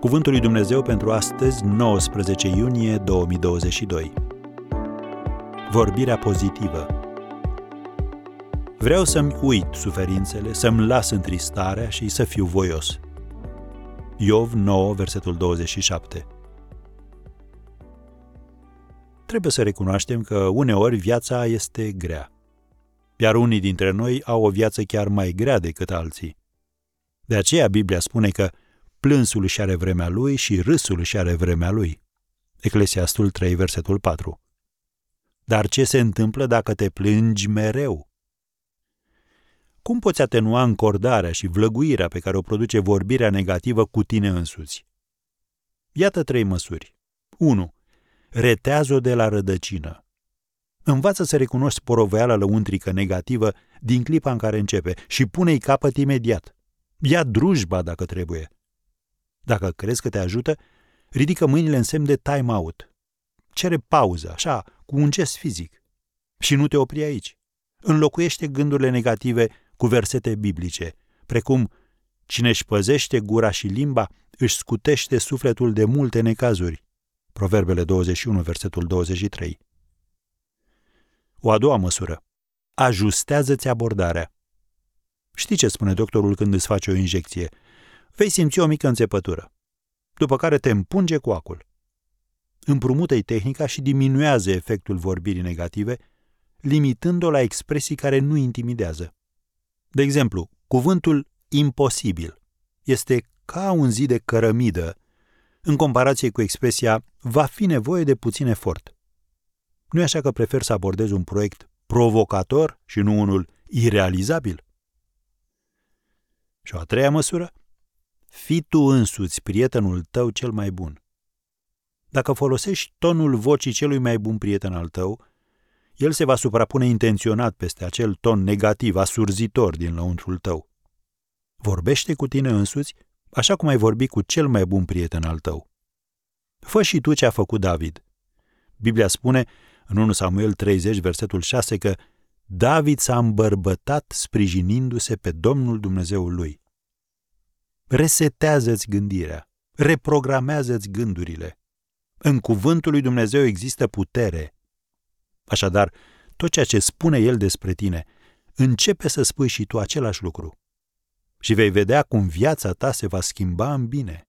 Cuvântul lui Dumnezeu pentru astăzi, 19 iunie 2022. Vorbirea pozitivă. Vreau să-mi uit suferințele, să-mi las întristarea și să fiu voios. Iov 9, versetul 27. Trebuie să recunoaștem că uneori viața este grea. Iar unii dintre noi au o viață chiar mai grea decât alții. De aceea Biblia spune că plânsul își are vremea lui și râsul își are vremea lui. Eclesiastul 3, versetul 4. Dar ce se întâmplă dacă te plângi mereu? Cum poți atenua încordarea și vlăguirea pe care o produce vorbirea negativă cu tine însuți? Iată trei măsuri. 1. Retează-o de la rădăcină. Învață să recunoști poroveala lăuntrică negativă din clipa în care începe și pune-i capăt imediat. Ia drujba dacă trebuie. Dacă crezi că te ajută, ridică mâinile în semn de time-out. Cere pauză, așa, cu un gest fizic. Și nu te opri aici. Înlocuiește gândurile negative cu versete biblice, precum Cine își păzește gura și limba, își scutește sufletul de multe necazuri. Proverbele 21, versetul 23. O a doua măsură. Ajustează-ți abordarea. Știi ce spune doctorul când îți face o injecție? Vei simți o mică înțepătură, după care te împunge cu acul. Împrumută-i tehnica și diminuează efectul vorbirii negative, limitând-o la expresii care nu intimidează. De exemplu, cuvântul imposibil este ca un zid de cărămidă în comparație cu expresia va fi nevoie de puțin efort. Nu e așa că prefer să abordez un proiect provocator și nu unul irealizabil? Și o a treia măsură? Fii tu însuți prietenul tău cel mai bun. Dacă folosești tonul vocii celui mai bun prieten al tău, el se va suprapune intenționat peste acel ton negativ, asurzitor din lăuntrul tău. Vorbește cu tine însuți așa cum ai vorbi cu cel mai bun prieten al tău. Fă și tu ce a făcut David. Biblia spune în 1 Samuel 30, versetul 6, că David s-a îmbărbătat sprijinindu-se pe Domnul Dumnezeul lui. Resetează-ți gândirea, reprogramează-ți gândurile. În cuvântul lui Dumnezeu există putere. Așadar, tot ceea ce spune El despre tine, începe să spui și tu același lucru. Și vei vedea cum viața ta se va schimba în bine.